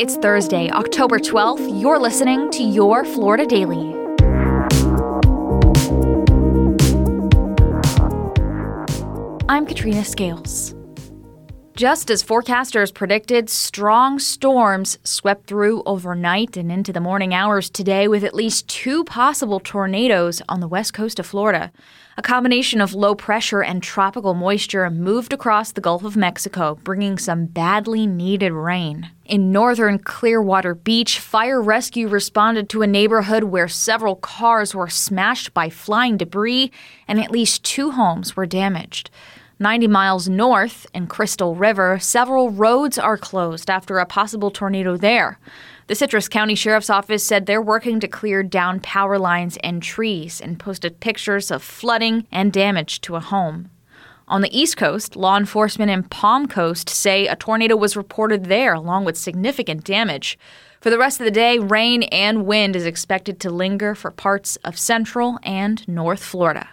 It's Thursday, October 12th. You're listening to Your Florida Daily. I'm Katrina Scales. Just as forecasters predicted, strong storms swept through overnight and into the morning hours today with at least two possible tornadoes on the west coast of Florida. A combination of low pressure and tropical moisture moved across the Gulf of Mexico, bringing some badly needed rain. In northern Clearwater Beach, fire rescue responded to a neighborhood where several cars were smashed by flying debris and at least two homes were damaged. 90 miles north in Crystal River, several roads are closed after a possible tornado there. The Citrus County Sheriff's Office said they're working to clear down power lines and trees and posted pictures of flooding and damage to a home. On the East Coast, law enforcement in Palm Coast say a tornado was reported there, along with significant damage. For the rest of the day, rain and wind is expected to linger for parts of central and north Florida.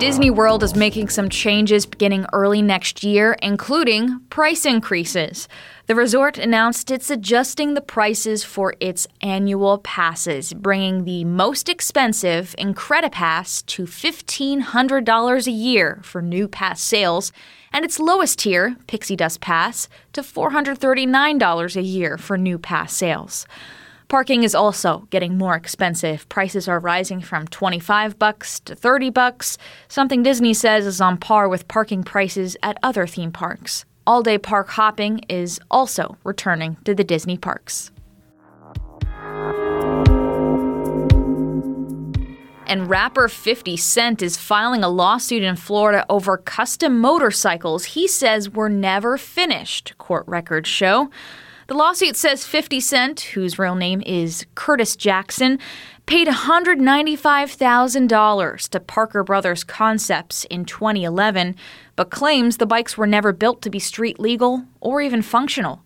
Disney World is making some changes beginning early next year, including price increases. The resort announced it's adjusting the prices for its annual passes, bringing the most expensive Incredipass to $1,500 a year for new pass sales, and its lowest tier, Pixie Dust Pass, to $439 a year for new pass sales. Parking is also getting more expensive. Prices are rising from 25 bucks to 30 bucks, something Disney says is on par with parking prices at other theme parks. All-day park hopping is also returning to the Disney parks. And rapper 50 Cent is filing a lawsuit in Florida over custom motorcycles he says were never finished, court records show. The lawsuit says 50 Cent, whose real name is Curtis Jackson, paid $195,000 to Parker Brothers Concepts in 2011, but claims the bikes were never built to be street legal or even functional.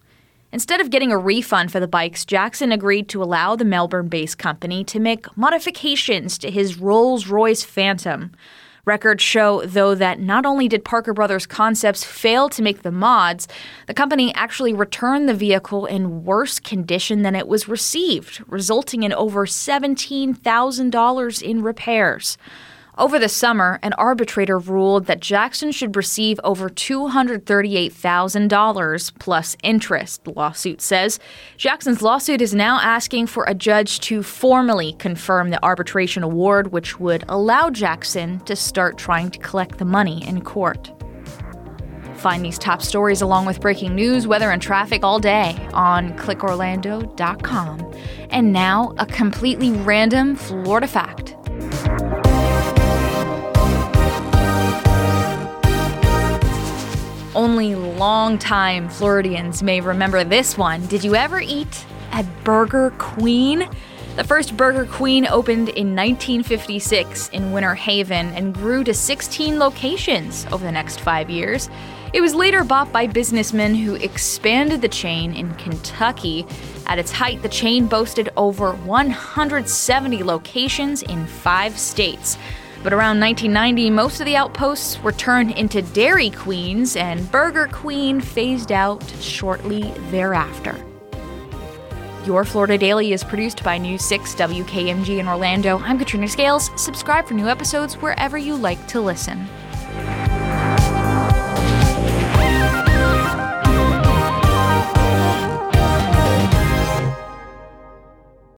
Instead of getting a refund for the bikes, Jackson agreed to allow the Melbourne based company to make modifications to his Rolls Royce Phantom. Records show, though, that not only did Parker Brothers Concepts fail to make the mods, the company actually returned the vehicle in worse condition than it was received, resulting in over $17,000 in repairs. Over the summer, an arbitrator ruled that Jackson should receive over $238,000 plus interest, the lawsuit says. Jackson's lawsuit is now asking for a judge to formally confirm the arbitration award, which would allow Jackson to start trying to collect the money in court. Find these top stories along with breaking news, weather, and traffic all day on clickorlando.com. And now, a completely random Florida fact. Only long-time Floridians may remember this one. Did you ever eat at Burger Queen? The first Burger Queen opened in 1956 in Winter Haven and grew to 16 locations over the next five years. It was later bought by businessmen who expanded the chain in Kentucky. At its height, the chain boasted over 170 locations in five states. But around 1990, most of the outposts were turned into Dairy Queens, and Burger Queen phased out shortly thereafter. Your Florida Daily is produced by News 6 WKMG in Orlando. I'm Katrina Scales. Subscribe for new episodes wherever you like to listen.